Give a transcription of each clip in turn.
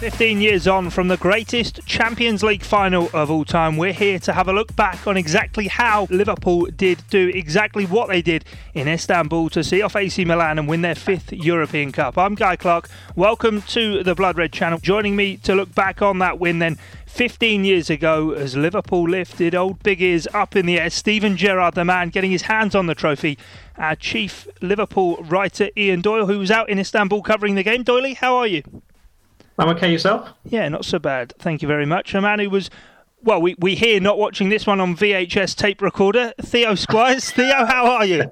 15 years on from the greatest Champions League final of all time, we're here to have a look back on exactly how Liverpool did do exactly what they did in Istanbul to see off AC Milan and win their fifth European Cup. I'm Guy Clark. Welcome to the Blood Red channel. Joining me to look back on that win then 15 years ago as Liverpool lifted old Big Ears up in the air. Steven Gerrard, the man, getting his hands on the trophy. Our chief Liverpool writer, Ian Doyle, who was out in Istanbul covering the game. Doyley, how are you? I'm okay yourself? Yeah, not so bad. Thank you very much. A man who was, well, we, we hear not watching this one on VHS tape recorder, Theo Squires. Theo, how are you?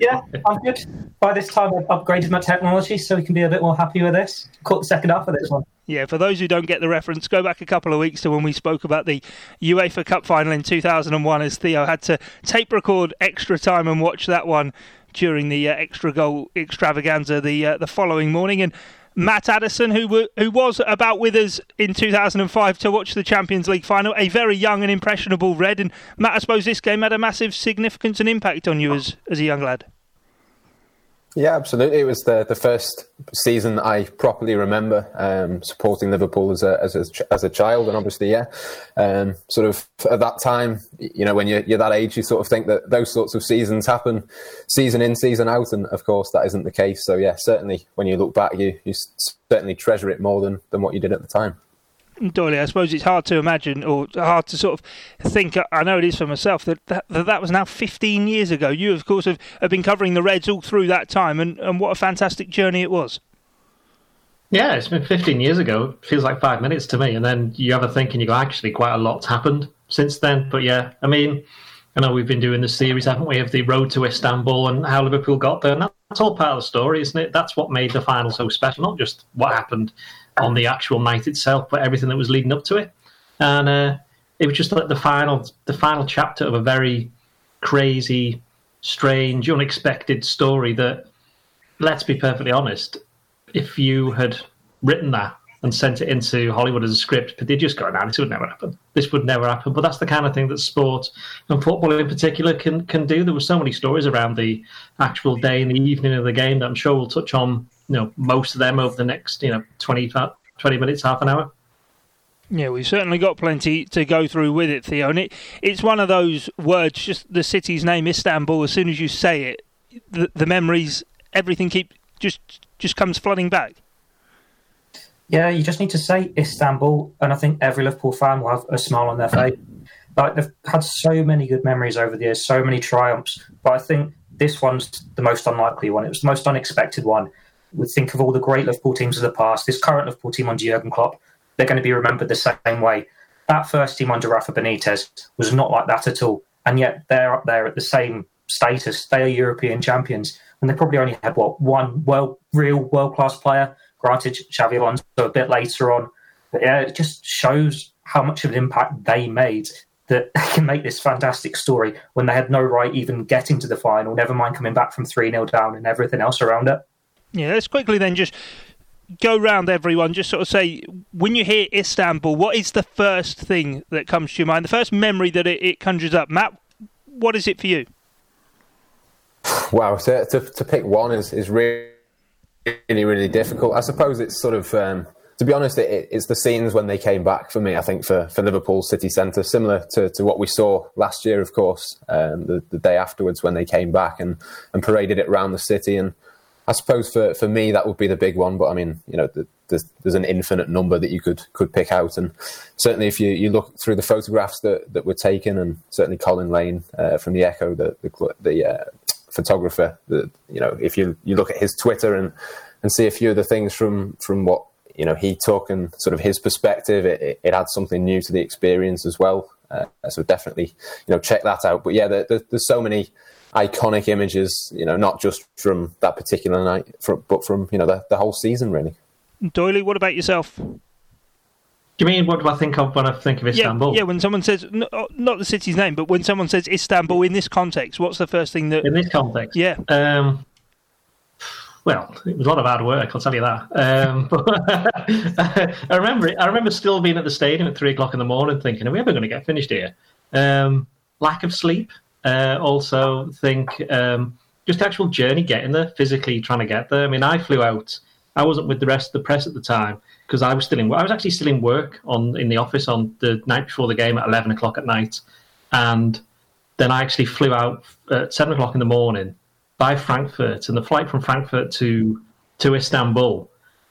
yeah, I'm good. By this time, I've upgraded my technology so we can be a bit more happy with this. Caught the second half of this one. Yeah, for those who don't get the reference, go back a couple of weeks to when we spoke about the UEFA Cup final in 2001 as Theo had to tape record extra time and watch that one during the uh, extra goal extravaganza the uh, the following morning and Matt Addison, who were, who was about with us in 2005 to watch the Champions League final, a very young and impressionable Red. And Matt, I suppose this game had a massive significance and impact on you oh. as as a young lad. Yeah, absolutely. It was the the first season I properly remember um, supporting Liverpool as a, as a as a child, and obviously, yeah, um, sort of at that time, you know, when you're, you're that age, you sort of think that those sorts of seasons happen season in, season out, and of course, that isn't the case. So, yeah, certainly, when you look back, you you certainly treasure it more than than what you did at the time. Doyley, I suppose it's hard to imagine or hard to sort of think. I know it is for myself that that, that, that was now 15 years ago. You, of course, have, have been covering the Reds all through that time, and, and what a fantastic journey it was. Yeah, it's been 15 years ago. Feels like five minutes to me. And then you have a think and you go, actually, quite a lot's happened since then. But yeah, I mean, I know we've been doing the series, haven't we, of the road to Istanbul and how Liverpool got there. And that's all part of the story, isn't it? That's what made the final so special, not just what happened on the actual night itself, but everything that was leading up to it. And uh, it was just like the final, the final chapter of a very crazy, strange, unexpected story. That, let's be perfectly honest, if you had written that and sent it into Hollywood as a script, but they just go, "Now this would never happen. This would never happen." But that's the kind of thing that sport and football in particular can can do. There were so many stories around the actual day and the evening of the game that I'm sure we'll touch on you know most of them over the next you know 20, 20 minutes, half an hour. Yeah, we've certainly got plenty to go through with it, Theo. And it, it's one of those words, just the city's name, Istanbul. As soon as you say it, the, the memories, everything keep just just comes flooding back. Yeah, you just need to say Istanbul, and I think every Liverpool fan will have a smile on their face. Like they've had so many good memories over the years, so many triumphs, but I think this one's the most unlikely one. It was the most unexpected one we think of all the great Liverpool teams of the past. This current Liverpool team under Jurgen Klopp, they're going to be remembered the same way. That first team under Rafa Benitez was not like that at all, and yet they're up there at the same status. They are European champions, and they probably only had what one world, real world class player. Granted, Xabi Alonso a bit later on, but yeah, it just shows how much of an impact they made that they can make this fantastic story when they had no right even getting to the final, never mind coming back from 3 0 down and everything else around it. Yeah, let's quickly then just go round everyone, just sort of say, when you hear Istanbul, what is the first thing that comes to your mind? The first memory that it, it conjures up? Matt, what is it for you? Wow, to, to, to pick one is, is really, really, really difficult. I suppose it's sort of, um, to be honest, it, it's the scenes when they came back for me, I think, for, for Liverpool City Centre, similar to, to what we saw last year, of course, um, the, the day afterwards when they came back and, and paraded it around the city. And I suppose for, for me that would be the big one, but I mean, you know, there's there's an infinite number that you could could pick out, and certainly if you, you look through the photographs that, that were taken, and certainly Colin Lane uh, from the Echo, the the, the uh, photographer, the, you know, if you you look at his Twitter and and see a few of the things from from what you know he took and sort of his perspective, it, it, it adds something new to the experience as well. Uh, so definitely, you know, check that out. But yeah, there, there, there's so many iconic images, you know, not just from that particular night, but from, you know, the, the whole season, really. Doyley, what about yourself? Do you mean what do I think of when I think of Istanbul? Yeah, yeah when someone says uh, not the city's name, but when someone says Istanbul in this context, what's the first thing that in this context? Yeah. Um, well, it was a lot of hard work, I'll tell you that. Um, but I remember it, I remember still being at the stadium at three o'clock in the morning, thinking, "Are we ever going to get finished here?" Um, lack of sleep, Uh, also, think um, just actual journey getting there, physically trying to get there. I mean, I flew out. I wasn't with the rest of the press at the time because I was still in. I was actually still in work on in the office on the night before the game at eleven o'clock at night, and then I actually flew out at seven o'clock in the morning by Frankfurt, and the flight from Frankfurt to to Istanbul.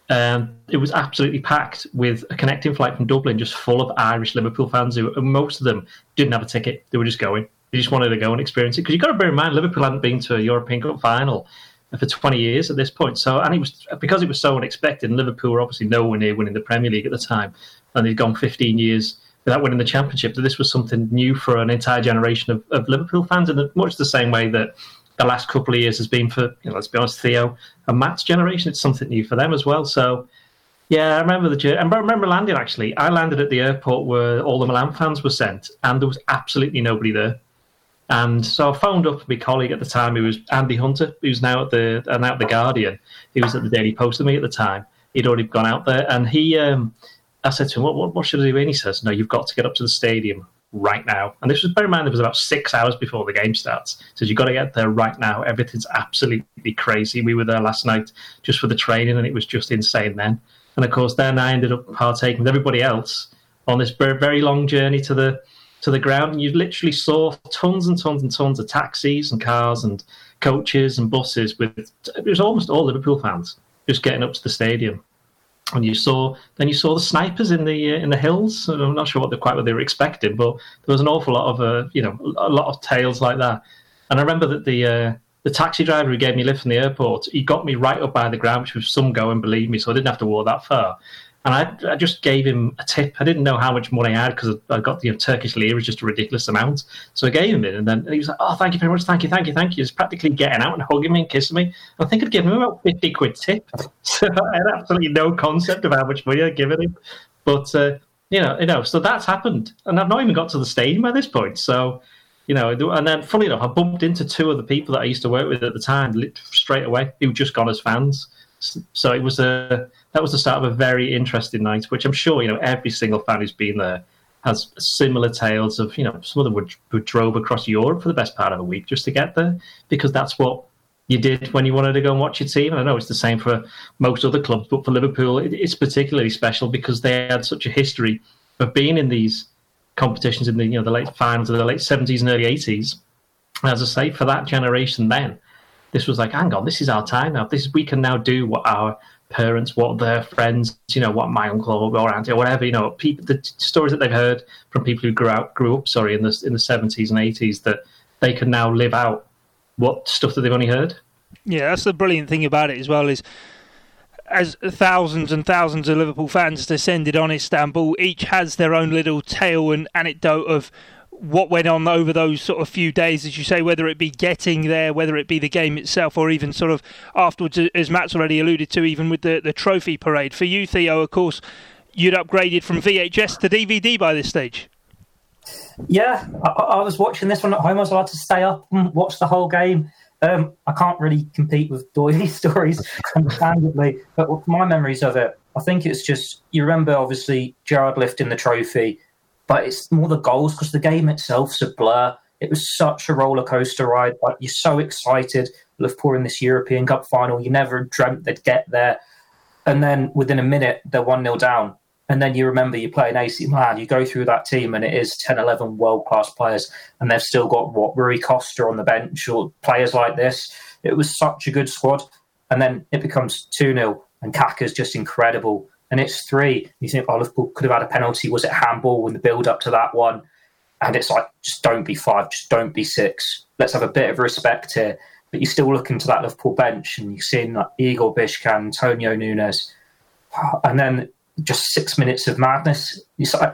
Um, it was absolutely packed with a connecting flight from Dublin, just full of Irish Liverpool fans who, most of them didn't have a ticket. They were just going. They just wanted to go and experience it because you've got to bear in mind Liverpool hadn't been to a European Cup final for 20 years at this point. So, and it was because it was so unexpected. And Liverpool were obviously nowhere near winning the Premier League at the time, and they'd gone 15 years without winning the Championship. That this was something new for an entire generation of, of Liverpool fans, in much the same way that the last couple of years has been for, you know, let's be honest, Theo and Matt's generation. It's something new for them as well. So, yeah, I remember the journey. I remember landing actually. I landed at the airport where all the Milan fans were sent, and there was absolutely nobody there. And so I phoned up my colleague at the time, who was Andy Hunter, who's now at the now at the Guardian. He was at the Daily Post with me at the time. He'd already gone out there, and he, um, I said to him, what, what, what, should I do?" And he says, "No, you've got to get up to the stadium right now." And this was bear in mind, it was about six hours before the game starts. He says, "You've got to get there right now. Everything's absolutely crazy." We were there last night just for the training, and it was just insane then. And of course, then I ended up partaking with everybody else on this very, very long journey to the to the ground, and you literally saw tons and tons and tons of taxis and cars and coaches and buses with it was almost all Liverpool fans just getting up to the stadium. And you saw then you saw the snipers in the uh, in the hills. I'm not sure what they quite what they were expecting, but there was an awful lot of uh, you know a lot of tales like that. And I remember that the uh, the taxi driver who gave me a lift from the airport, he got me right up by the ground, which was some going, believe me, so I didn't have to walk that far. And I, I just gave him a tip. I didn't know how much money I had because I got the you know, Turkish lira, is just a ridiculous amount. So I gave him it, and then he was like, "Oh, thank you very much, thank you, thank you, thank you." He's practically getting out and hugging me and kissing me. I think I'd given him about fifty quid tip. So I had absolutely no concept of how much money I'd given him. But uh, you know, you know, so that's happened, and I've not even got to the stadium at this point. So you know, and then funny enough, I bumped into two of the people that I used to work with at the time straight away who just gone as fans. So it was a that was the start of a very interesting night, which I'm sure you know every single fan who's been there has similar tales of you know some of them would, would drove across Europe for the best part of a week just to get there because that's what you did when you wanted to go and watch your team. And I know it's the same for most other clubs, but for Liverpool, it, it's particularly special because they had such a history of being in these competitions in the you know the late finals of the late seventies and early eighties. As I say, for that generation, then this was like, hang on, this is our time now. This we can now do what our parents, what their friends, you know, what my uncle or auntie or whatever, you know, people, the stories that they've heard from people who grew out, grew up, sorry, in the in the seventies and eighties, that they can now live out what stuff that they've only heard. Yeah, that's the brilliant thing about it as well is as thousands and thousands of Liverpool fans descended on Istanbul, each has their own little tale and anecdote of what went on over those sort of few days, as you say, whether it be getting there, whether it be the game itself, or even sort of afterwards, as Matt's already alluded to, even with the, the trophy parade. For you, Theo, of course, you'd upgraded from VHS to DVD by this stage. Yeah, I, I was watching this one at home. I was allowed to stay up and watch the whole game. Um, I can't really compete with Doyley's stories, understandably, but my memories of it, I think it's just you remember obviously Gerrard lifting the trophy, but it's more the goals because the game itself's a blur. It was such a roller coaster ride. Like you're so excited, Liverpool in this European Cup final. You never dreamt they'd get there, and then within a minute they're one 0 down. And then you remember you play an AC Milan, you go through that team, and it is 10, 11 world class players, and they've still got what Rui Costa on the bench or players like this. It was such a good squad. And then it becomes 2 0, and Kaka's just incredible. And it's three. You think, oh, Liverpool could have had a penalty. Was it handball in the build up to that one? And it's like, just don't be five, just don't be six. Let's have a bit of respect here. But you still look into that Liverpool bench and you're seeing like Igor Biscan, Antonio Nunez, and then just six minutes of madness. I,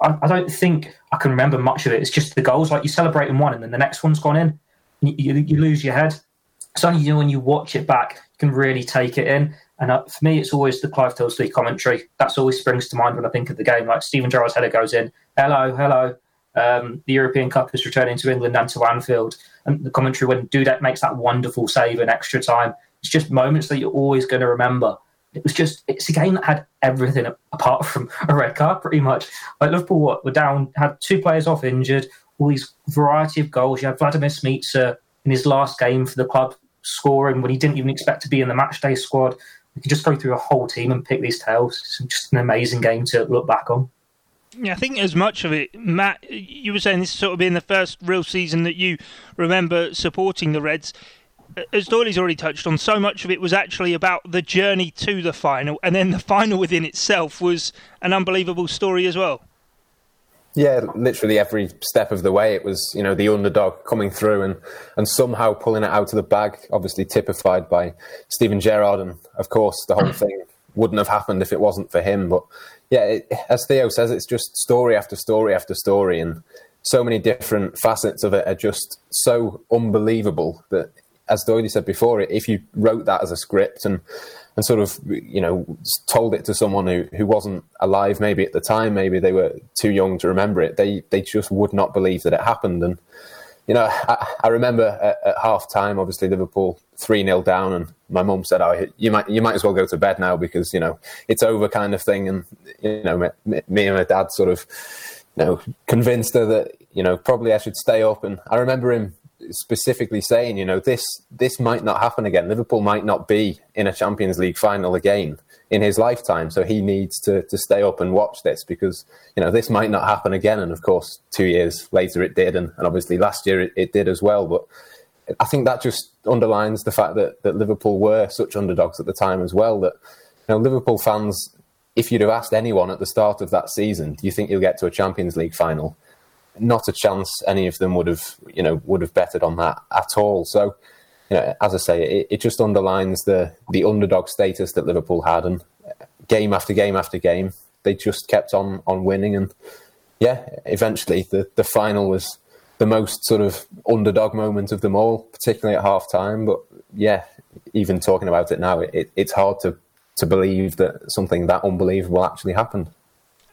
I, don't think I can remember much of it. It's just the goals. Like you celebrate in one, and then the next one's gone in. You, you, you lose your head. It's only when you watch it back, you can really take it in. And uh, for me, it's always the Clive Tyldesley commentary. That's always springs to mind when I think of the game. Like Steven Gerrard's header goes in. Hello, hello. Um, the European Cup is returning to England and to Anfield. And the commentary when Dudek makes that wonderful save in extra time. It's just moments that you're always going to remember. It was just, it's a game that had everything apart from a red card, pretty much. Like Liverpool what, were down, had two players off injured. all these variety of goals. You had Vladimir Smicer in his last game for the club scoring when he didn't even expect to be in the matchday squad. We could just go through a whole team and pick these tales. It's just an amazing game to look back on. Yeah, I think as much of it, Matt, you were saying this sort of being the first real season that you remember supporting the Reds. As Doyley's already touched on, so much of it was actually about the journey to the final, and then the final within itself was an unbelievable story as well. Yeah, literally every step of the way, it was you know the underdog coming through and and somehow pulling it out of the bag. Obviously typified by Steven Gerrard, and of course the whole thing wouldn't have happened if it wasn't for him. But yeah, it, as Theo says, it's just story after story after story, and so many different facets of it are just so unbelievable that, as Doyle said before, if you wrote that as a script and and sort of you know told it to someone who, who wasn't alive maybe at the time maybe they were too young to remember it they they just would not believe that it happened. And you know I, I remember at, at, half time obviously Liverpool 3-0 down and my mum said oh you might you might as well go to bed now because you know it's over kind of thing. And you know me, me and my dad sort of you know convinced her that you know probably I should stay up. And I remember him specifically saying, you know, this this might not happen again. Liverpool might not be in a Champions League final again in his lifetime. So he needs to to stay up and watch this because you know this might not happen again. And of course, two years later it did, and, and obviously last year it, it did as well. But I think that just underlines the fact that that Liverpool were such underdogs at the time as well. That you know Liverpool fans. If you'd have asked anyone at the start of that season, do you think you'll get to a Champions League final? Not a chance any of them would have, you know, would have betted on that at all. So, you know, as I say, it, it just underlines the the underdog status that Liverpool had, and game after game after game, they just kept on on winning, and yeah, eventually the the final was the most sort of underdog moment of them all, particularly at half time. But yeah, even talking about it now, it, it's hard to to believe that something that unbelievable actually happened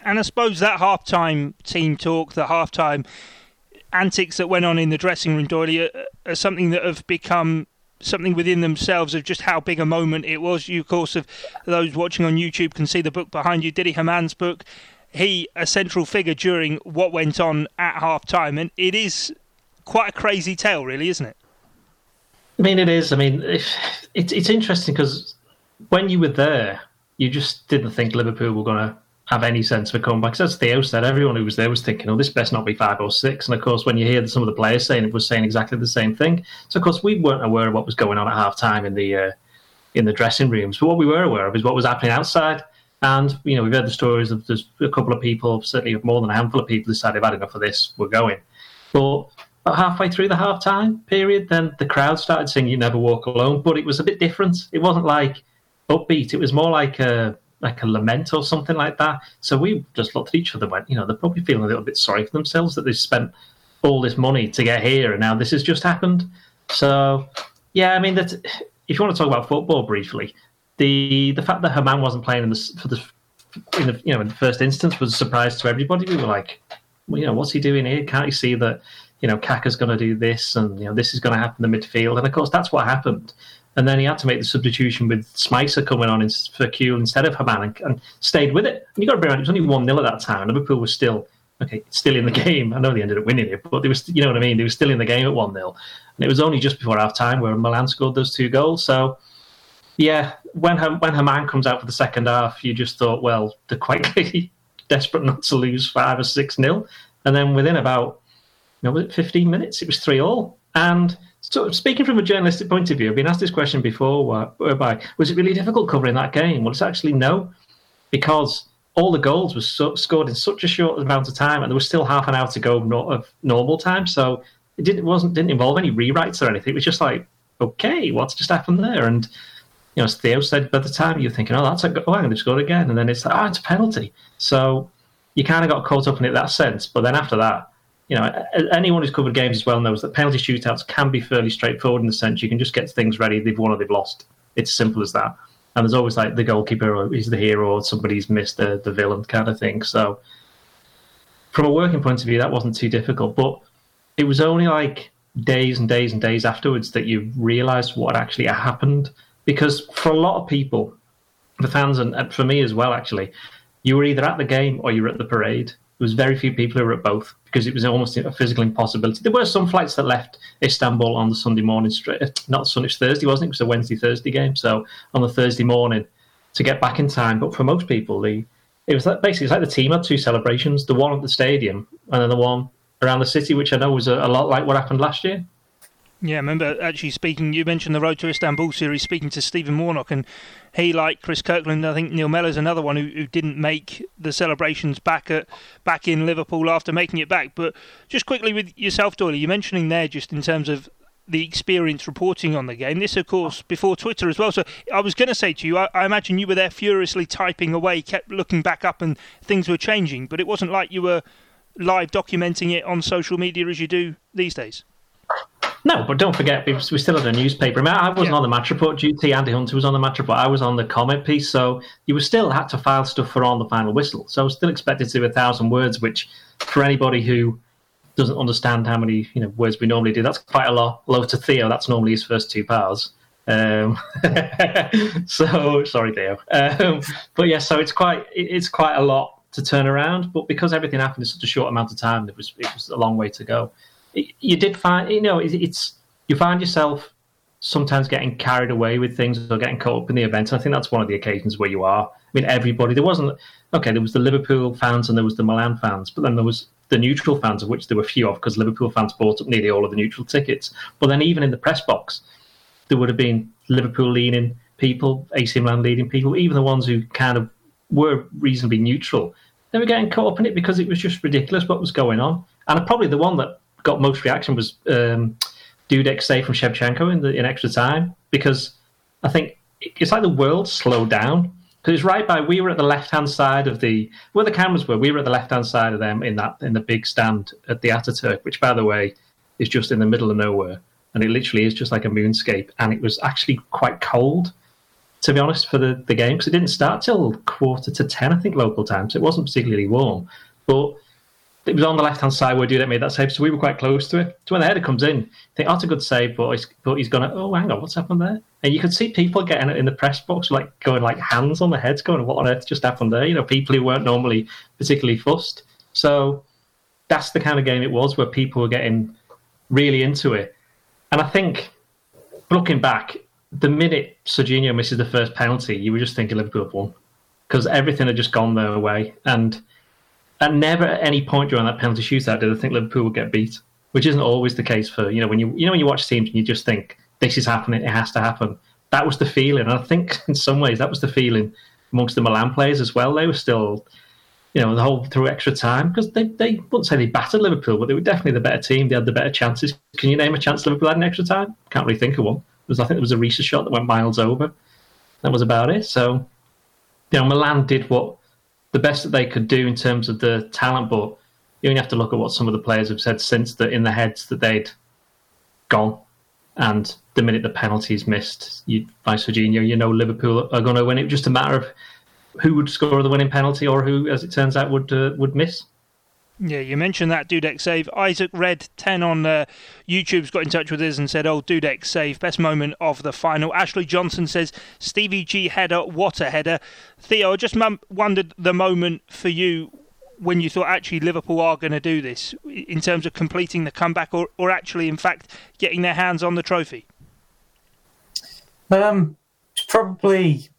and I suppose that halftime team talk, the halftime antics that went on in the dressing room, Doyle, are, are something that have become something within themselves of just how big a moment it was. You, of course, of those watching on YouTube can see the book behind you, Didi Hamann's book. He a central figure during what went on at half time, and it is quite a crazy tale, really, isn't it? I mean, it is. I mean, it's it's interesting because when you were there, you just didn't think Liverpool were going to have any sense of a comeback. As Theo said, everyone who was there was thinking, "Oh, this best not be five or six. And of course, when you hear some of the players saying it, was saying exactly the same thing. So of course, we weren't aware of what was going on at half time in the uh, in the dressing rooms. But what we were aware of is what was happening outside. And you know, we've heard the stories of there's a couple of people, certainly more than a handful of people, decided they've had enough of this. We're going. But about halfway through the half time period, then the crowd started singing "You Never Walk Alone," but it was a bit different. It wasn't like upbeat. It was more like a like a lament or something like that. So we just looked at each other and went, you know, they're probably feeling a little bit sorry for themselves that they've spent all this money to get here and now this has just happened. So, yeah, I mean, that if you want to talk about football briefly, the the fact that Hamann wasn't playing in the for the in the you know in the first instance was a surprise to everybody. We were like, well, you know, what's he doing here? Can't you see that you know Kaka's going to do this and you know this is going to happen in the midfield? And of course, that's what happened and then he had to make the substitution with Smicer coming on for Kewell instead of Hamann and, and, stayed with it. And you got to bear in mind, it was only 1 0 at that time. Liverpool was still, okay, still in the game. I know they ended up winning it, but they was, you know what I mean? They were still in the game at 1 0. And it was only just before half time where Milan scored those two goals. So, yeah, when, when Hamann comes out for the second half, you just thought, well, they're quite desperate not to lose 5 or 6 0. And then within about, you know, 15 minutes, it was 3 all. And so, speaking from a journalistic point of view, I've been asked this question before, whereby was it really difficult covering that game? Well, it's actually no, because all the goals were so, scored in such a short amount of time, and there was still half an hour to go of normal time. So it didn't wasn't didn't involve any rewrites or anything. It was just like, okay, what's just happened there? And you know, as Theo said, by the time you're thinking, oh, that's a goal, oh, I'm going to score again, and then it's like, oh, it's a penalty. So you kind of got caught up in it that sense. But then after that, you know, anyone who's covered games as well knows that penalty shootouts can be fairly straightforward in the sense you can just get things ready. They've won or they've lost. It's simple as that. And there's always like the goalkeeper he's the hero or somebody's missed the, the villain kind of thing. So from a working point of view, that wasn't too difficult. But it was only like days and days and days afterwards that you realised what actually happened. Because for a lot of people, the fans and for me as well, actually, you were either at the game or you were at the parade There was very few people who were at both because it was almost a physical impossibility. There were some flights that left Istanbul on the Sunday morning, straight, eh, not Sunday, Thursday, wasn't it? It was a Wednesday Thursday game. So on the Thursday morning to get back in time. But for most people, the it was basically it's like the team had two celebrations: the one at the stadium and then the one around the city, which I know was a, a lot like what happened last year. Yeah, I remember actually speaking. You mentioned the Road to Istanbul series, speaking to Stephen Warnock, and he, like Chris Kirkland, I think Neil Mellor's another one who, who didn't make the celebrations back at back in Liverpool after making it back. But just quickly with yourself, Doyle, you're mentioning there just in terms of the experience reporting on the game. This, of course, before Twitter as well. So I was going to say to you, I, I, imagine you were there furiously typing away, kept looking back up, and things were changing. But it wasn't like you were live documenting it on social media as you do these days. No, but don't forget, we still had a newspaper. I, mean, I wasn't yeah. on the match report duty. Andy Hunter was on the match report. I was on the comment piece. So you were still had to file stuff for on the final whistle. So I was still expected to do a thousand words, which for anybody who doesn't understand how many you know words we normally do, that's quite a lot. Low to Theo, that's normally his first two powers. Um, so sorry, Theo. Um, but yeah, so it's quite it's quite a lot to turn around. But because everything happened in such a short amount of time, it was it was a long way to go you did find you know it's you find yourself sometimes getting carried away with things or getting caught up in the event. I think that's one of the occasions where you are. I mean, everybody. There wasn't okay. There was the Liverpool fans and there was the Milan fans, but then there was the neutral fans, of which there were few of, because Liverpool fans bought up nearly all of the neutral tickets. But then even in the press box, there would have been Liverpool leaning people, AC Milan leading people, even the ones who kind of were reasonably neutral. They were getting caught up in it because it was just ridiculous what was going on. And probably the one that got most reaction was um, Dudek save from Shevchenko in the in extra time because I think it's like the world slowed down. Because it's right by we were at the left hand side of the where the cameras were we were at the left hand side of them in that in the big stand at the Ataturk which by the way is just in the middle of nowhere. And it literally is just like a moonscape. And it was actually quite cold to be honest for the, the game because it didn't start till quarter to 10 I think local time. So it wasn't particularly warm. But it was on the left hand side where Dudek made that save, so we were quite close to it. So when the header comes in, I think, oh, it's a good save, but he's, but he's gonna, oh, hang on, what's happened there? And you could see people getting it in the press box, like going like hands on the heads, going, what on earth just happened there? You know, people who weren't normally particularly fussed. So that's the kind of game it was where people were getting really into it. And I think looking back, the minute Serginho misses the first penalty, you were just thinking Liverpool won because everything had just gone their way. And at never at any point during that penalty shootout did I think Liverpool would get beat, which isn't always the case for you know when you you know when you watch teams and you just think this is happening, it has to happen. That was the feeling, and I think in some ways that was the feeling amongst the Milan players as well. They were still, you know, the whole through extra time because they they wouldn't say they battered Liverpool, but they were definitely the better team. They had the better chances. Can you name a chance Liverpool had in extra time? Can't really think of one. Was, I think there was a Riise shot that went miles over. That was about it. So, you know, Milan did what the best that they could do in terms of the talent, but you only have to look at what some of the players have said since that in their heads that they'd gone. And the minute the penalty is missed you, by Serginho, you know Liverpool are going to win. It just a matter of who would score the winning penalty or who, as it turns out, would uh, would miss. Yeah, you mentioned that Dudek save. Isaac Red 10 on uh, YouTube's got in touch with us and said, Oh, Dudek save, best moment of the final. Ashley Johnson says, Stevie G header, what a header. Theo, I just wondered the moment for you when you thought actually Liverpool are going to do this in terms of completing the comeback or, or actually, in fact, getting their hands on the trophy? Um, probably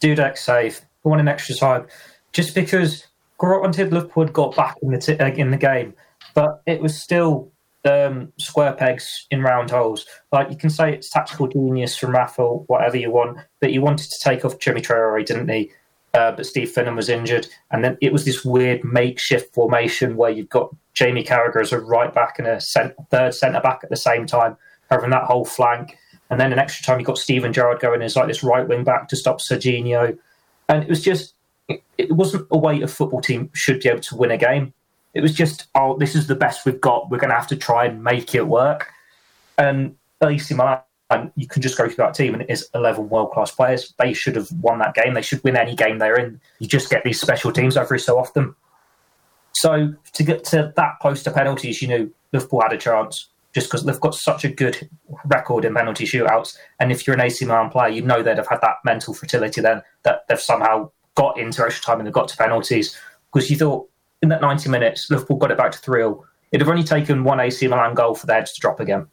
Dudek save, one in extra time, just because granted, Liverpool got back in the t- in the game, but it was still um, square pegs in round holes. Like you can say it's tactical genius from Rafa, whatever you want, but he wanted to take off Djimi Traore, didn't he? Uh, but Steve Finnan was injured, and then it was this weird makeshift formation where you've got Jamie Carragher as a right back and a cent- third centre back at the same time, covering that whole flank. And then in extra time, you got Steven Gerrard going as like this right wing back to stop Serginho, and it was just it, wasn't a way a football team should be able to win a game. It was just, oh, this is the best we've got. We're going to have to try and make it work. And AC Milan, you can just go through that team and it is 11 world class players. They should have won that game. They should win any game they're in. You just get these special teams every so often. So to get to that close to penalties, you know, Liverpool had a chance just because they've got such a good record in penalty shootouts. And if you're an AC Milan player, you know they'd have had that mental fertility then that they've somehow got into extra time and they got to penalties because you thought in that 90 minutes, Liverpool got it back to 3 0. It'd have only taken one AC Milan goal for their to drop again.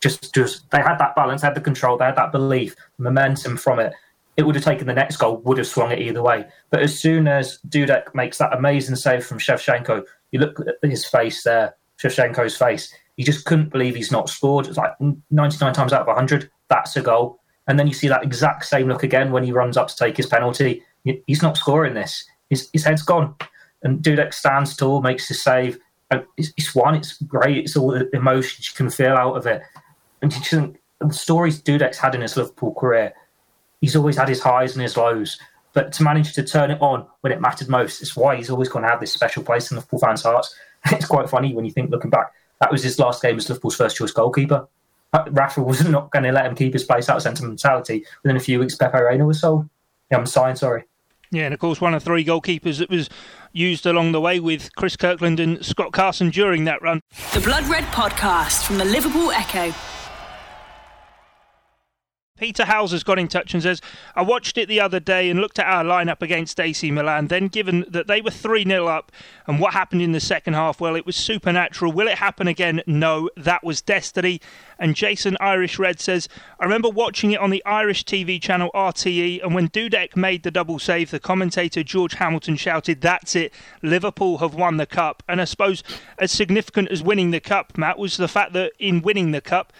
Just, just they had that balance, they had the control, they had that belief, momentum from it. It would have taken the next goal, would have swung it either way. But as soon as Dudek makes that amazing save from Shevchenko, you look at his face there, Shevchenko's face. He just couldn't believe he's not scored. It's like 99 times out of 100, that's a goal. And then you see that exact same look again when he runs up to take his penalty. He's not scoring this. His, his head's gone. And Dudek stands tall, makes the save. It's, it's one, it's great. It's all the emotions you can feel out of it. And the stories Dudek's had in his Liverpool career, he's always had his highs and his lows. But to manage to turn it on when it mattered most, it's why he's always going to have this special place in Liverpool fans' hearts. It's quite funny when you think, looking back, that was his last game as Liverpool's first choice goalkeeper. Uh, Rafa was not going to let him keep his place out of sentimentality. Within a few weeks, Pepe Reina was sold. Yeah, I'm signed, sorry. Yeah, and of course, one of three goalkeepers that was used along the way with Chris Kirkland and Scott Carson during that run. The Blood Red Podcast from the Liverpool Echo. Peter Hauser's got in touch and says, I watched it the other day and looked at our lineup against AC Milan. Then, given that they were 3 0 up and what happened in the second half, well, it was supernatural. Will it happen again? No, that was destiny. And Jason Irish Red says, I remember watching it on the Irish TV channel RTE, and when Dudek made the double save, the commentator George Hamilton shouted, That's it, Liverpool have won the cup. And I suppose as significant as winning the cup, Matt, was the fact that in winning the cup,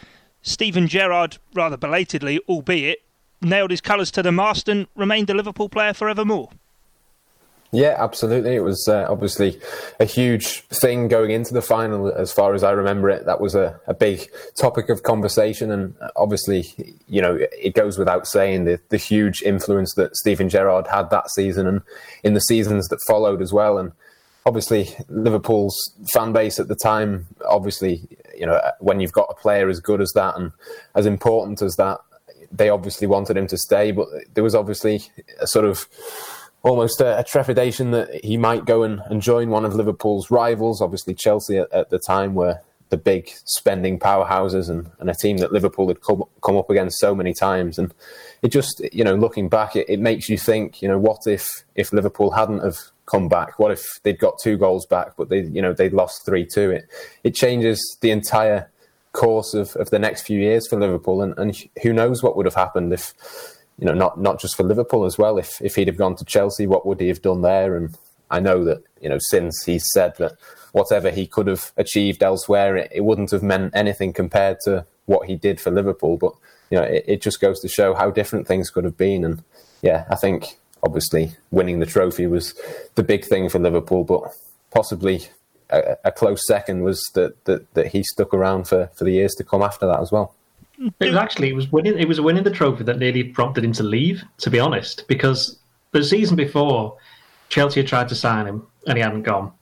Steven Gerrard, rather belatedly, albeit, nailed his colours to the mast and remained a Liverpool player forevermore. Yeah, absolutely. It was uh, obviously a huge thing going into the final, as far as I remember it. That was a, a big topic of conversation, and obviously, you know, it goes without saying the, the huge influence that Steven Gerrard had that season and in the seasons that followed as well. And obviously, Liverpool's fan base at the time, obviously, you know, when you've got a player as good as that and as important as that, they obviously wanted him to stay. But there was obviously a sort of almost a, a trepidation that he might go and, and, join one of Liverpool's rivals. Obviously, Chelsea at, at, the time were the big spending powerhouses and, and a team that Liverpool had come, come, up against so many times. And it just, you know, looking back, it, it makes you think, you know, what if if Liverpool hadn't have come back? What if they'd got two goals back, but they, you know, they'd lost three two? It it changes the entire course of, of the next few years for Liverpool, and, and who knows what would have happened if, you know, not not just for Liverpool as well. If if he'd have gone to Chelsea, what would he have done there? And I know that you know since he's said that whatever he could have achieved elsewhere, it, it wouldn't have meant anything compared to what he did for Liverpool. But you know, it, it just goes to show how different things could have been. And yeah, I think obviously winning the trophy was the big thing for Liverpool, but possibly a, a close second was that, that, that he stuck around for, for the years to come after that as well. It was actually it was winning it was winning the trophy that nearly prompted him to leave, to be honest, because the season before Chelsea had tried to sign him and he hadn't gone.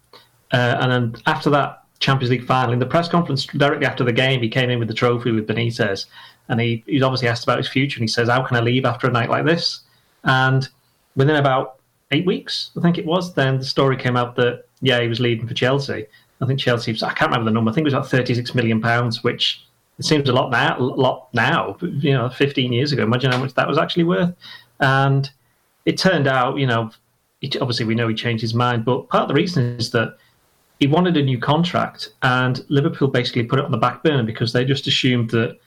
Uh, and then after that Champions League final, in the press conference directly after the game, he came in with the trophy with Benitez, and he he's obviously asked about his future, and he says, "How can I leave after a night like this?" And within about eight weeks, I think it was, then the story came out that yeah, he was leaving for Chelsea. I think Chelsea, I can't remember the number. I think it was about thirty-six million pounds, which it seems a lot now. Lot now, you know, fifteen years ago. Imagine how much that was actually worth. And it turned out, you know, obviously we know he changed his mind, but part of the reason is that he wanted a new contract, and Liverpool basically put it on the back burner because they just assumed that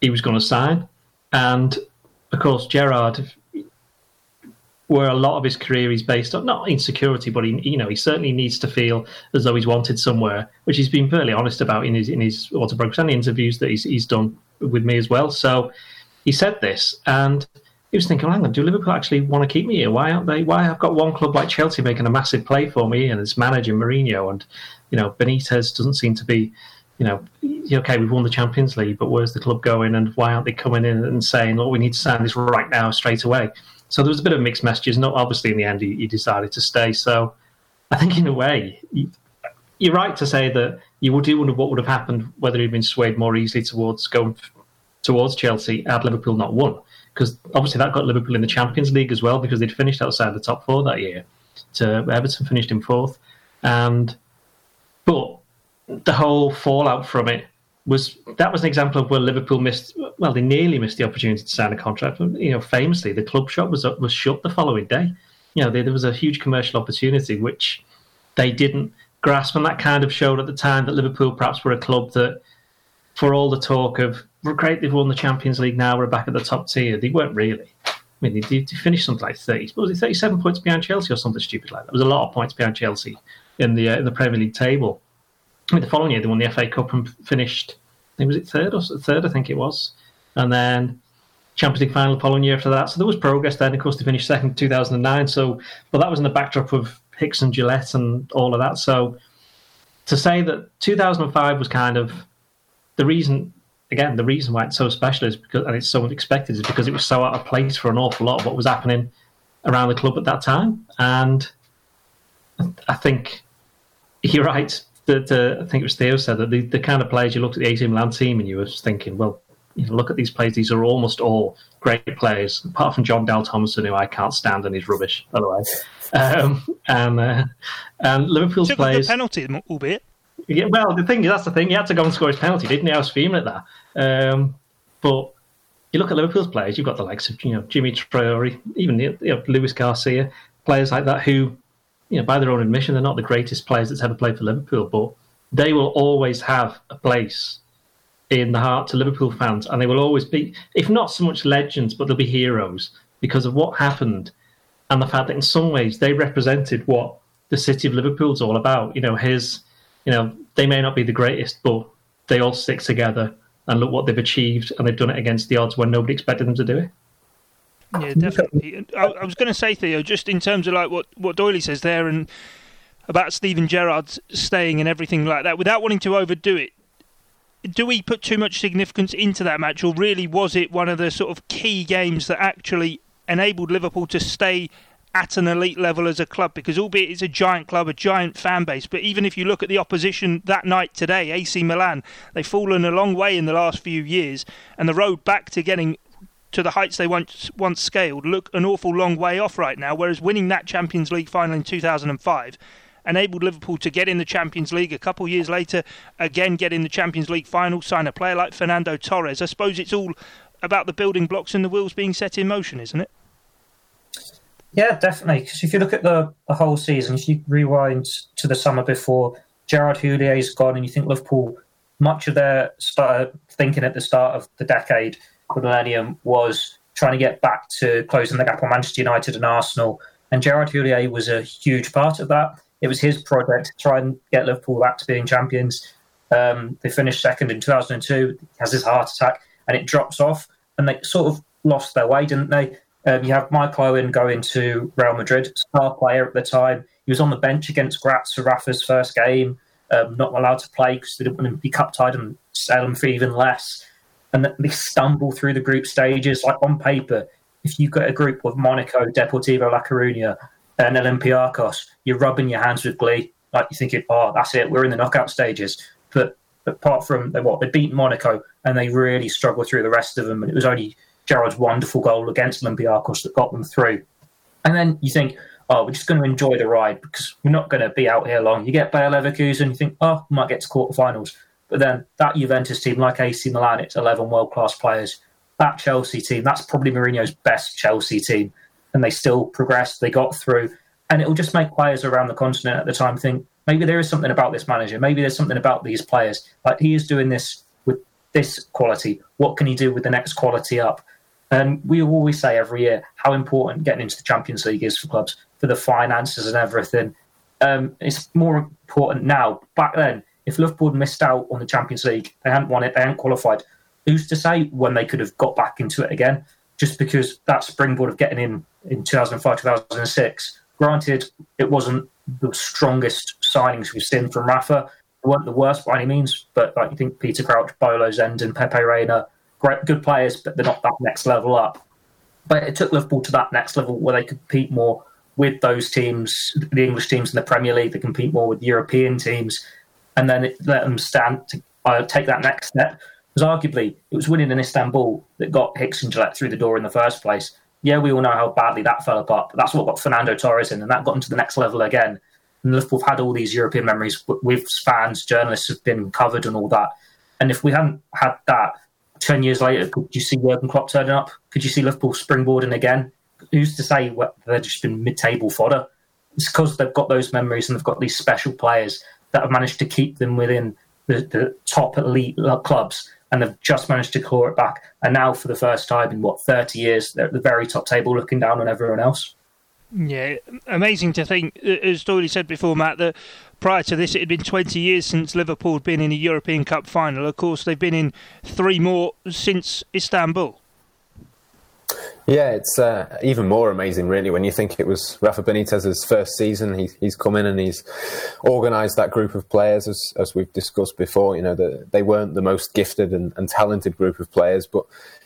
he was going to sign. And of course, Gerrard, where a lot of his career is based on not insecurity, but he, you know, he certainly needs to feel as though he's wanted somewhere, which he's been fairly honest about in his in his autobiography and interviews that he's he's done with me as well. So he said this, and he was thinking, hang on, do Liverpool actually want to keep me here? Why aren't they? Why I've got one club like Chelsea making a massive play for me, and it's manager Mourinho, and you know Benitez doesn't seem to be you know, okay, we've won the Champions League, but where's the club going, and why aren't they coming in and saying, "Oh, we need to sign this right now, straight away"? So there was a bit of mixed messages. Not obviously in the end, he, he decided to stay. So I think in a way, you're right to say that you would do wonder what would have happened whether he'd been swayed more easily towards going towards Chelsea had Liverpool not won. Because obviously that got Liverpool in the Champions League as well because they'd finished outside the top four that year. To Everton finished in fourth, and but the whole fallout from it was that was an example of where Liverpool missed. Well, they nearly missed the opportunity to sign a contract. You know, famously, the club shop was was shut the following day. You know, there, there was a huge commercial opportunity which they didn't grasp, and that kind of showed at the time that Liverpool perhaps were a club that, for all the talk of we're great, they've won the Champions League now, we're back at the top tier. They weren't really. I mean, they, they finished something like 30, was it 37 points behind Chelsea or something stupid like that? It was a lot of points behind Chelsea in the uh, in the Premier League table. I mean, the following year they won the FA Cup and finished. Think was it third or third? I think it was, and then Champions League final the following year after that. So there was progress then. Of course, they finished second in 2009. So, but that was in the backdrop of Hicks and Gillett and all of that. So to say that 2005 was kind of the reason again, the reason why it's so special is because, and it's so unexpected, is because it was so out of place for an awful lot of what was happening around the club at that time. And I think you're right. That uh, I think it was Theo said that the, the kind of players you looked at the AC Milan team and you were thinking, well, you know, look at these players; these are almost all great players, apart from John Dahl Tomasson, who I can't stand and he's rubbish, by the way. Um, and uh, and Liverpool's Took players a penalty, albeit. Yeah, well, the thing is, that's the thing. He had to go and score his penalty, didn't he? I was fuming at that. Um, but you look at Liverpool's players, you've got the likes of you know Djimi Traore, even you know, Luis Garcia, players like that who, you know, by their own admission, they're not the greatest players that's ever played for Liverpool, but they will always have a place in the heart to Liverpool fans, and they will always be, if not so much legends, but they'll be heroes because of what happened and the fact that in some ways they represented what the city of Liverpool's all about. You know, his you know, they may not be the greatest, but they all stick together and look what they've achieved, and they've done it against the odds when nobody expected them to do it. Yeah, definitely. I, I was going to say, Theo, just in terms of like what what Doyley says there, and about Steven Gerrard staying and everything like that, without wanting to overdo it. Do we put too much significance into that match, or really was it one of the sort of key games that actually enabled Liverpool to stay at an elite level as a club because albeit it's a giant club, a giant fan base, but even if you look at the opposition that night today, AC Milan, they've fallen a long way in the last few years and the road back to getting to the heights they once once scaled look an awful long way off right now, whereas winning that Champions League final in 2005 enabled Liverpool to get in the Champions League a couple of years later, again get in the Champions League final, sign a player like Fernando Torres. I suppose it's all about the building blocks and the wheels being set in motion, isn't it? Yeah, definitely. Because if you look at the, the whole season, if you rewind to the summer before, Gerard Houllier is gone, and you think Liverpool, much of their start, thinking at the start of the decade, millennium, was trying to get back to closing the gap on Manchester United and Arsenal. And Gerard Houllier was a huge part of that. It was his project to try and get Liverpool back to being champions. Um, they finished second in 2002. He has his heart attack, and it drops off. And they sort of lost their way, didn't they? Um, you have Michael Owen going to Real Madrid, star player at the time. He was on the bench against Graz for Rafa's first game, um, not allowed to play because they didn't want him to be cup tied and sell him for even less. And they stumble through the group stages. Like on paper, if you've got a group with Monaco, Deportivo La Coruña, and Olympiacos, you're rubbing your hands with glee. Like you're thinking, oh, that's it, we're in the knockout stages. But apart from they what they beat Monaco and they really struggled through the rest of them, and it was only Gerrard's wonderful goal against Olympiacos that got them through. And then you think, oh, we're just going to enjoy the ride because we're not going to be out here long. You get Bayer Leverkusen, you think, oh, we might get to quarterfinals. But then that Juventus team, like AC Milan, it's 11 world class players. That Chelsea team, that's probably Mourinho's best Chelsea team. And they still progressed, they got through. And it'll just make players around the continent at the time think, maybe there is something about this manager. Maybe there's something about these players. Like he is doing this with this quality. What can he do with the next quality up? And we always say every year how important getting into the Champions League is for clubs, for the finances and everything. Um, it's more important now. Back then, if Liverpool missed out on the Champions League, they hadn't won it, they hadn't qualified. Who's to say when they could have got back into it again? Just because that springboard of getting in in 2005, 2006. Granted, it wasn't the strongest signings we've seen from Rafa. They weren't the worst by any means, but like you think Peter Crouch, Bolo Zenden, and Pepe Reina, great, good players, but they're not that next level up. But it took Liverpool to that next level where they could compete more with those teams, the English teams in the Premier League. They compete more with European teams, and then it let them stand to uh, take that next step. Because arguably, it was winning in Istanbul that got Hicks and Gillett through the door in the first place. Yeah, we all know how badly that fell apart, but that's what got Fernando Torres in, and that got them to the next level again. And Liverpool have had all these European memories with fans, journalists have been covered, and all that. And if we hadn't had that, 10 years later, could you see Jurgen Klopp turning up? Could you see Liverpool springboarding again? Who's to say they've just been mid table fodder? it's because they've got those memories and they've got these special players that have managed to keep them within the, the top elite clubs and they've just managed to claw it back. And now, for the first time in what thirty years, they're at the very top table, looking down on everyone else. Yeah, amazing to think, as Doyley said before, Matt, that prior to this, it had been 20 years since Liverpool had been in a European Cup final. Of course, they've been in three more since Istanbul. Yeah, it's uh, even more amazing, really, when you think it was Rafa Benitez's first season. He, he's come in and he's organised that group of players, as, as we've discussed before. You know, the, they weren't the most gifted and, and talented group of players, but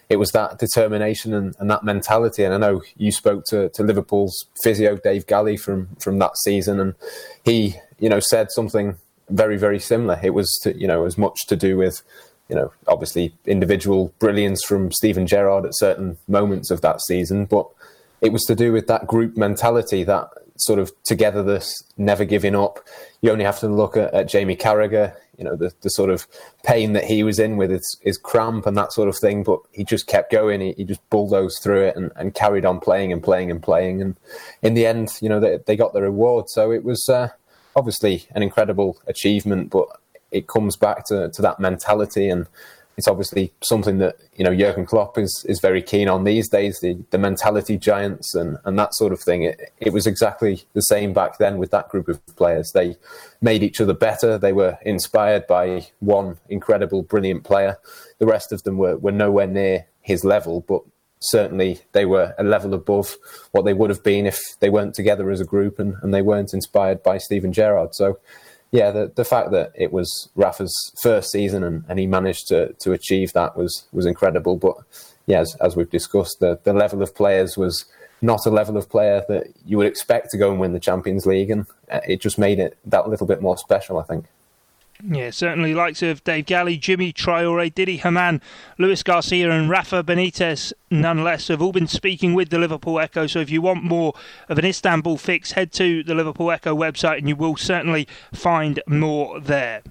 it was that determination and, and, that mentality. And I know you spoke to, to Liverpool's physio Dave Galley from from that season, and he, you know, said something very very similar. It was, to, you know, as much to do with you know, obviously individual brilliance from Steven Gerrard at certain moments of that season, but it was to do with that group mentality, that sort of togetherness, never giving up. You only have to look at, at Jamie Carragher, you know, the, the sort of pain that he was in with his, his cramp and that sort of thing, but he just kept going. He, he just bulldozed through it and, and carried on playing and playing and playing. And in the end, you know, they, they got the reward. So it was uh, obviously an incredible achievement, but it comes back to, to that mentality. And it's obviously something that you know Jurgen Klopp is is very keen on these days the the mentality giants and and that sort of thing. It, it was exactly the same back then with that group of players. They made each other better. They were inspired by one incredible brilliant player. The rest of them were were nowhere near his level but certainly they were a level above what they would have been if they weren't together as a group and, and they weren't inspired by Steven Gerrard. So yeah, the the fact that it was Rafa's first season and, and he managed to, to achieve that was was incredible. But yeah, as, as we've discussed, the, the level of players was not a level of player that you would expect to go and win the Champions League, and uh, it just made it that little bit more special, I think. Yeah, certainly likes of Dave Galley, Djimi Traore, Didi Hamann, Luis Garcia and Rafa Benitez, nonetheless, have all been speaking with the Liverpool Echo. So if you want more of an Istanbul fix, head to the Liverpool Echo website and you will certainly find more there.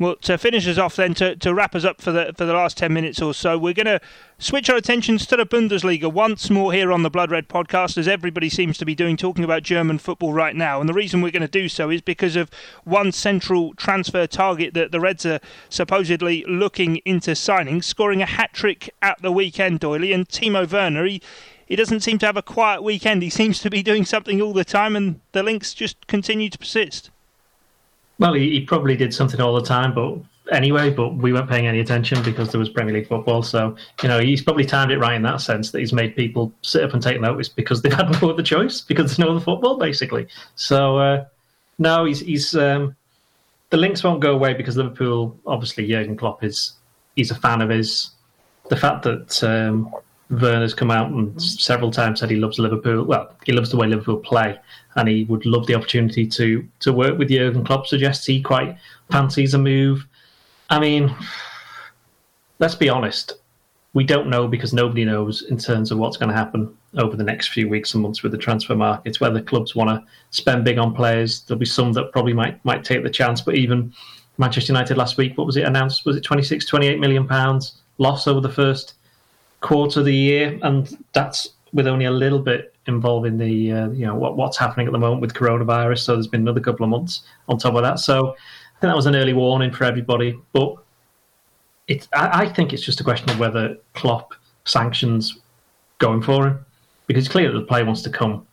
Well, to finish us off, then to, to wrap us up for the for the last ten minutes or so, we're going to switch our attentions to the Bundesliga once more here on the Blood Red podcast, as everybody seems to be doing, talking about German football right now. And the reason we're going to do so is because of one central transfer target that the Reds are supposedly looking into signing, scoring a hat trick at the weekend, Doyley, and Timo Werner. He, he doesn't seem to have a quiet weekend. He seems to be doing something all the time, and the links just continue to persist. Well, he, he, probably did something all the time, but anyway, but we weren't paying any attention because there was Premier League football. So, you know, he's probably timed it right in that sense that he's made people sit up and take notice because they've had no other choice because there's no other football, basically. So, uh, no, he's, he's um, the links won't go away because Liverpool, obviously, Jurgen Klopp is he's a fan of his. The fact that um, Werner's come out and several times said he loves Liverpool. Well, he loves the way Liverpool play, and he would love the opportunity to to work with Jurgen Klopp. Suggests he quite fancies a move. I mean, let's be honest. We don't know because nobody knows in terms of what's going to happen over the next few weeks and months with the transfer markets. Whether clubs want to spend big on players, there'll be some that probably might might take the chance. But even Manchester United last week, what was it announced? Was it 26, 28 million pounds loss over the first quarter of the year, and that's with only a little bit involving the uh, you know what, what's happening at the moment with coronavirus. So there's been another couple of months on top of that. So I think that was an early warning for everybody. But it, I, I think it's just a question of whether Klopp sanctions going for him because it's clear that the player wants to come,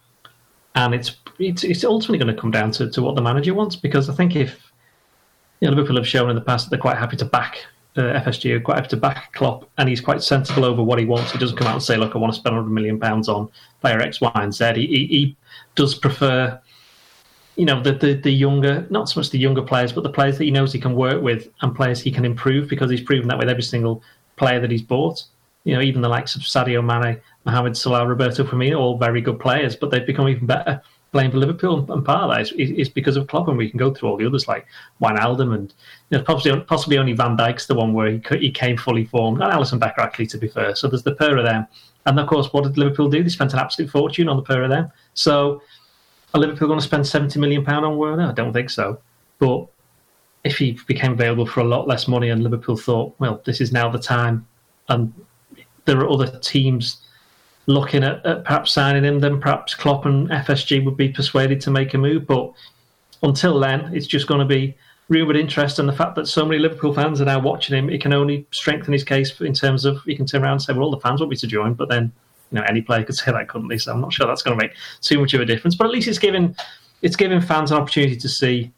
and it's it's, it's ultimately going to come down to, to what the manager wants. Because I think if you know, Liverpool have shown in the past that they're quite happy to back uh, FSG are quite happy to back Klopp, and he's quite sensible over what he wants. He doesn't come out and say, "Look, I want to spend 100 million pounds on player X, Y, and Z." He, he, he does prefer, you know, the, the the younger, not so much the younger players, but the players that he knows he can work with and players he can improve because he's proven that with every single player that he's bought. You know, even the likes of Sadio Mane, Mohamed Salah, Roberto Firmino, all very good players, but they've become even better playing for Liverpool, and part of that is, is because of Klopp, and we can go through all the others like Wijnaldum and you know, possibly possibly only Van Dijk's the one where he, he came fully formed, and Alisson Becker actually, to be fair. So there's the pair of them, and of course, what did Liverpool do? They spent an absolute fortune on the pair of them. So are Liverpool going to spend seventy million pound on Werner? I don't think so, but if he became available for a lot less money, and Liverpool thought, well, this is now the time, and there are other teams looking at, at perhaps signing him, then perhaps Klopp and FSG would be persuaded to make a move. But until then, it's just going to be rumoured interest, and the fact that so many Liverpool fans are now watching him, it can only strengthen his case in terms of he can turn around and say, "Well, all the fans want me to join," but then you know any player could say that, couldn't they? So I'm not sure that's going to make too much of a difference. But at least it's giving it's giving fans an opportunity to see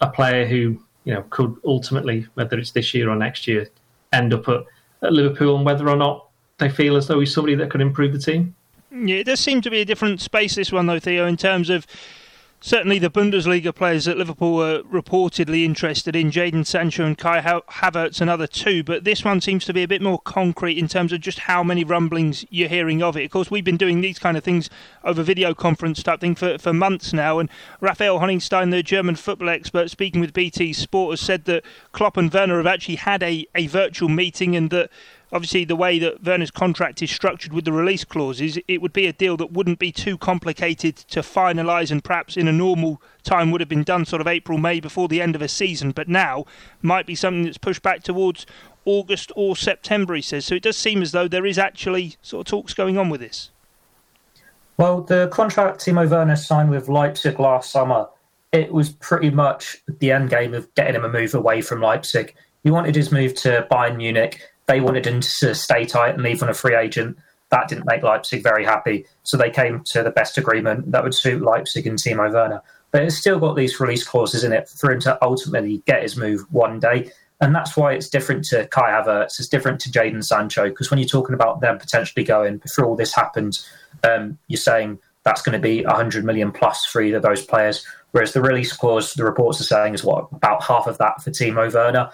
a player who you know could ultimately, whether it's this year or next year, end up at, at Liverpool, and whether or not they feel as though he's somebody that could improve the team. Yeah, it does seem to be a different space this one though, Theo, in terms of certainly the Bundesliga players that Liverpool were reportedly interested in, Jadon Sancho and Kai Havertz, another two. But this one seems to be a bit more concrete in terms of just how many rumblings you're hearing of it. Of course, we've been doing these kind of things over video conference type thing for, for months now. And Raphael Honigstein, the German football expert, speaking with BT Sport, has said that Klopp and Werner have actually had a, a virtual meeting and that obviously the way that Werner's contract is structured with the release clauses, it would be a deal that wouldn't be too complicated to finalise and perhaps in a normal time would have been done sort of April, May before the end of a season, but now might be something that's pushed back towards August or September, he says. So it does seem as though there is actually sort of talks going on with this. Well, the contract Timo Werner signed with Leipzig last summer, it was pretty much the end game of getting him a move away from Leipzig. He wanted his move to Bayern Munich they wanted him to stay tight and leave on a free agent. That didn't make Leipzig very happy. So they came to the best agreement that would suit Leipzig and Timo Werner. But it's still got these release clauses in it for him to ultimately get his move one day. And that's why it's different to Kai Havertz. It's different to Jadon Sancho. Because when you're talking about them potentially going, before all this happened, um, you're saying that's going to be 100 million plus for either of those players. Whereas the release clause, the reports are saying, is what, about half of that for Timo Werner.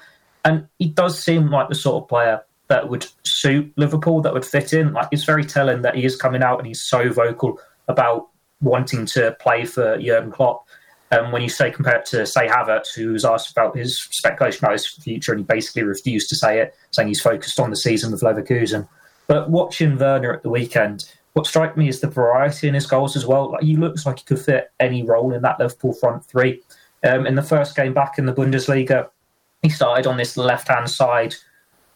And he does seem like the sort of player that would suit Liverpool, that would fit in. Like it's very telling that he is coming out and he's so vocal about wanting to play for Jurgen Klopp. And um, when you say compared to say Havertz, who was asked about his speculation about his future, and he basically refused to say it, saying he's focused on the season with Leverkusen. But watching Werner at the weekend, what struck me is the variety in his goals as well. Like he looks like he could fit any role in that Liverpool front three. Um, in the first game back in the Bundesliga, he started on this left hand side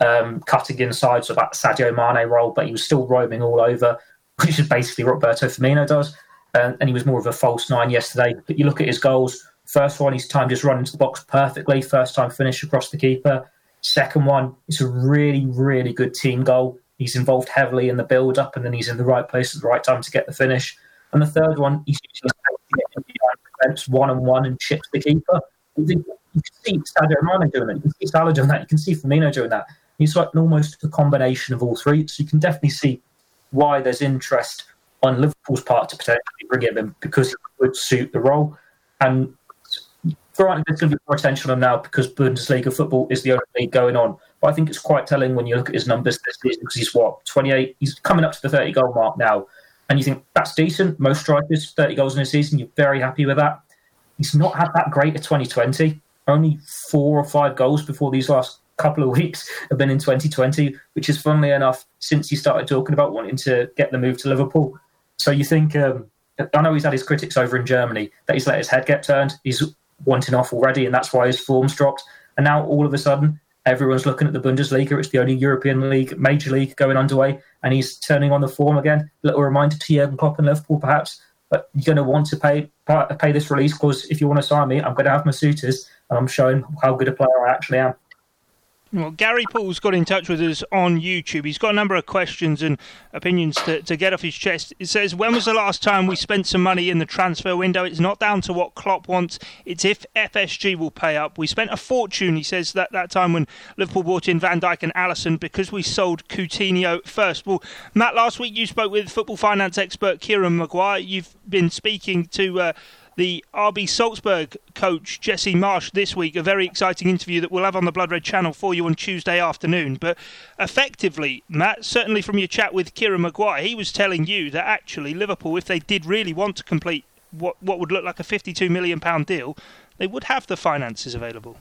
um, cutting inside, so that Sadio Mane role, but he was still roaming all over, which is basically what Roberto Firmino does. Uh, and he was more of a false nine yesterday. But you look at his goals. First one, he's timed his run into the box perfectly. First time finish across the keeper. Second one, it's a really, really good team goal. He's involved heavily in the build up, and then he's in the right place at the right time to get the finish. And the third one, he's one on one and chips the keeper. You can see Sadio Mane doing that. You can see Salah doing that. You can see Firmino doing that. He's like almost a combination of all three. So you can definitely see why there's interest on Liverpool's part to potentially bring him in because he would suit the role. And granted, there's going to be more attention on now because Bundesliga football is the only league going on. But I think it's quite telling when you look at his numbers this season because he's what 28. He's coming up to the 30 goal mark now, and you think that's decent. Most strikers 30 goals in a season. You're very happy with that. He's not had that great at 2020. Only four or five goals before these last couple of weeks have been in 2020, which is funnily enough since he started talking about wanting to get the move to Liverpool. So you think, um, I know he's had his critics over in Germany that he's let his head get turned. He's wanting off already, and that's why his form's dropped. And now all of a sudden, everyone's looking at the Bundesliga. It's the only European league, major league going underway, and he's turning on the form again. Little reminder to Jurgen Klopp and Liverpool, perhaps. But you're going to want to pay pay this release because if you want to sign me, I'm going to have my suitors, and I'm showing how good a player I actually am. Well, Gary Paul's got in touch with us on YouTube. He's got a number of questions and opinions to, to get off his chest. It says, When was the last time we spent some money in the transfer window? It's not down to what Klopp wants, it's if FSG will pay up. We spent a fortune, he says, that, that time when Liverpool bought in Van Dijk and Alisson because we sold Coutinho first. Well, Matt, last week you spoke with football finance expert Kieran Maguire. You've been speaking to. Uh, the RB Salzburg coach Jesse Marsch this week. A very exciting interview that we'll have on the Blood Red channel for you on Tuesday afternoon. But effectively, Matt, certainly from your chat with Kieran Maguire, he was telling you that actually Liverpool, if they did really want to complete what what would look like a 52 million pound deal, they would have the finances available.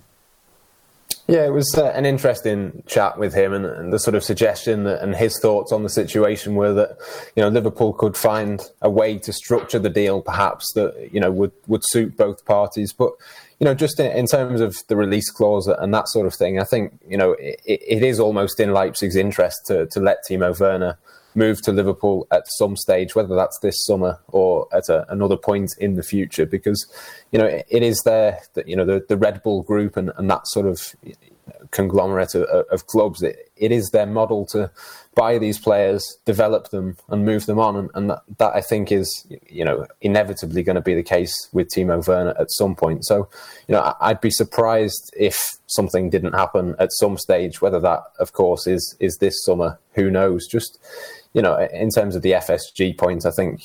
Yeah, it was uh, an interesting chat with him, and, and, the sort of suggestion that, and his thoughts on the situation were that you know Liverpool could find a way to structure the deal, perhaps that you know would would suit both parties. But you know, just in, in terms of the release clause and that sort of thing, I think you know it, it is almost in Leipzig's interest to to let Timo Werner move to Liverpool at some stage, whether that's this summer or at a, another point in the future, because you know it is there that you know the, the Red Bull Group and, and that sort of conglomerate of, of clubs. It, it is their model to buy these players, develop them, and move them on. And, and that, that, I think is, you know, inevitably going to be the case with Timo Werner at some point. So, you know, I'd be surprised if something didn't happen at some stage. Whether that, of course, is is this summer, who knows? Just, you know, in terms of the FSG point, I think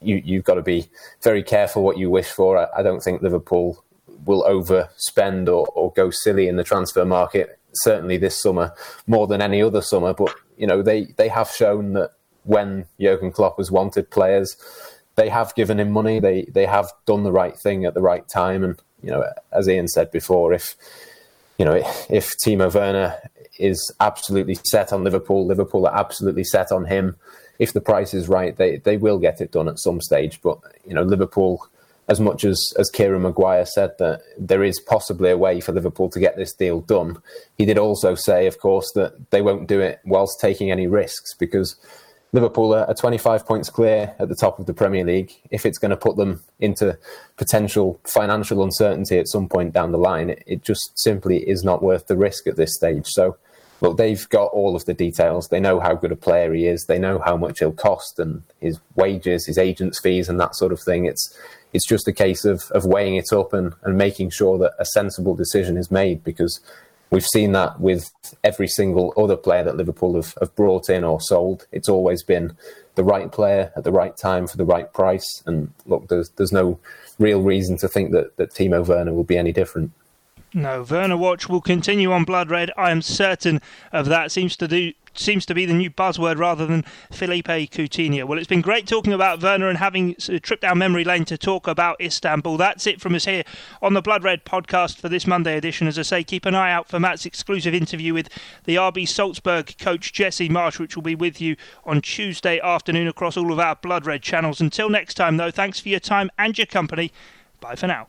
you you've got to be very careful what you wish for. I, I don't think Liverpool will overspend or, or go silly in the transfer market certainly this summer more than any other summer. But you know, they they have shown that when Jurgen Klopp has wanted players, they have given him money. They they have done the right thing at the right time. And you know, as Ian said before, if you know if Timo Werner is absolutely set on Liverpool, Liverpool are absolutely set on him. If the price is right, they they will get it done at some stage. But you know, Liverpool as much as as Kieran Maguire said that there is possibly a way for Liverpool to get this deal done, he did also say, of course, that they won't do it whilst taking any risks because Liverpool are 25 points clear at the top of the Premier League. If it's going to put them into potential financial uncertainty at some point down the line, it, it just simply is not worth the risk at this stage. So, look, they've got all of the details. They know how good a player he is. They know how much he'll cost and his wages, his agent's fees, and that sort of thing. It's it's just a case of, of weighing it up and, and making sure that a sensible decision is made because we've seen that with every single other player that Liverpool have, have brought in or sold. It's always been the right player at the right time for the right price. And look, there's, there's no real reason to think that, that Timo Werner will be any different. No, Werner Watch will continue on Blood Red. I am certain of that. Seems to do seems to be the new buzzword rather than Philippe Coutinho. Well, it's been great talking about Werner and having a trip down memory lane to talk about Istanbul. That's it from us here on the Blood Red podcast for this Monday edition. As I say, keep an eye out for Matt's exclusive interview with the RB Salzburg coach Jesse Marsch, which will be with you on Tuesday afternoon across all of our Blood Red channels. Until next time, though, thanks for your time and your company. Bye for now.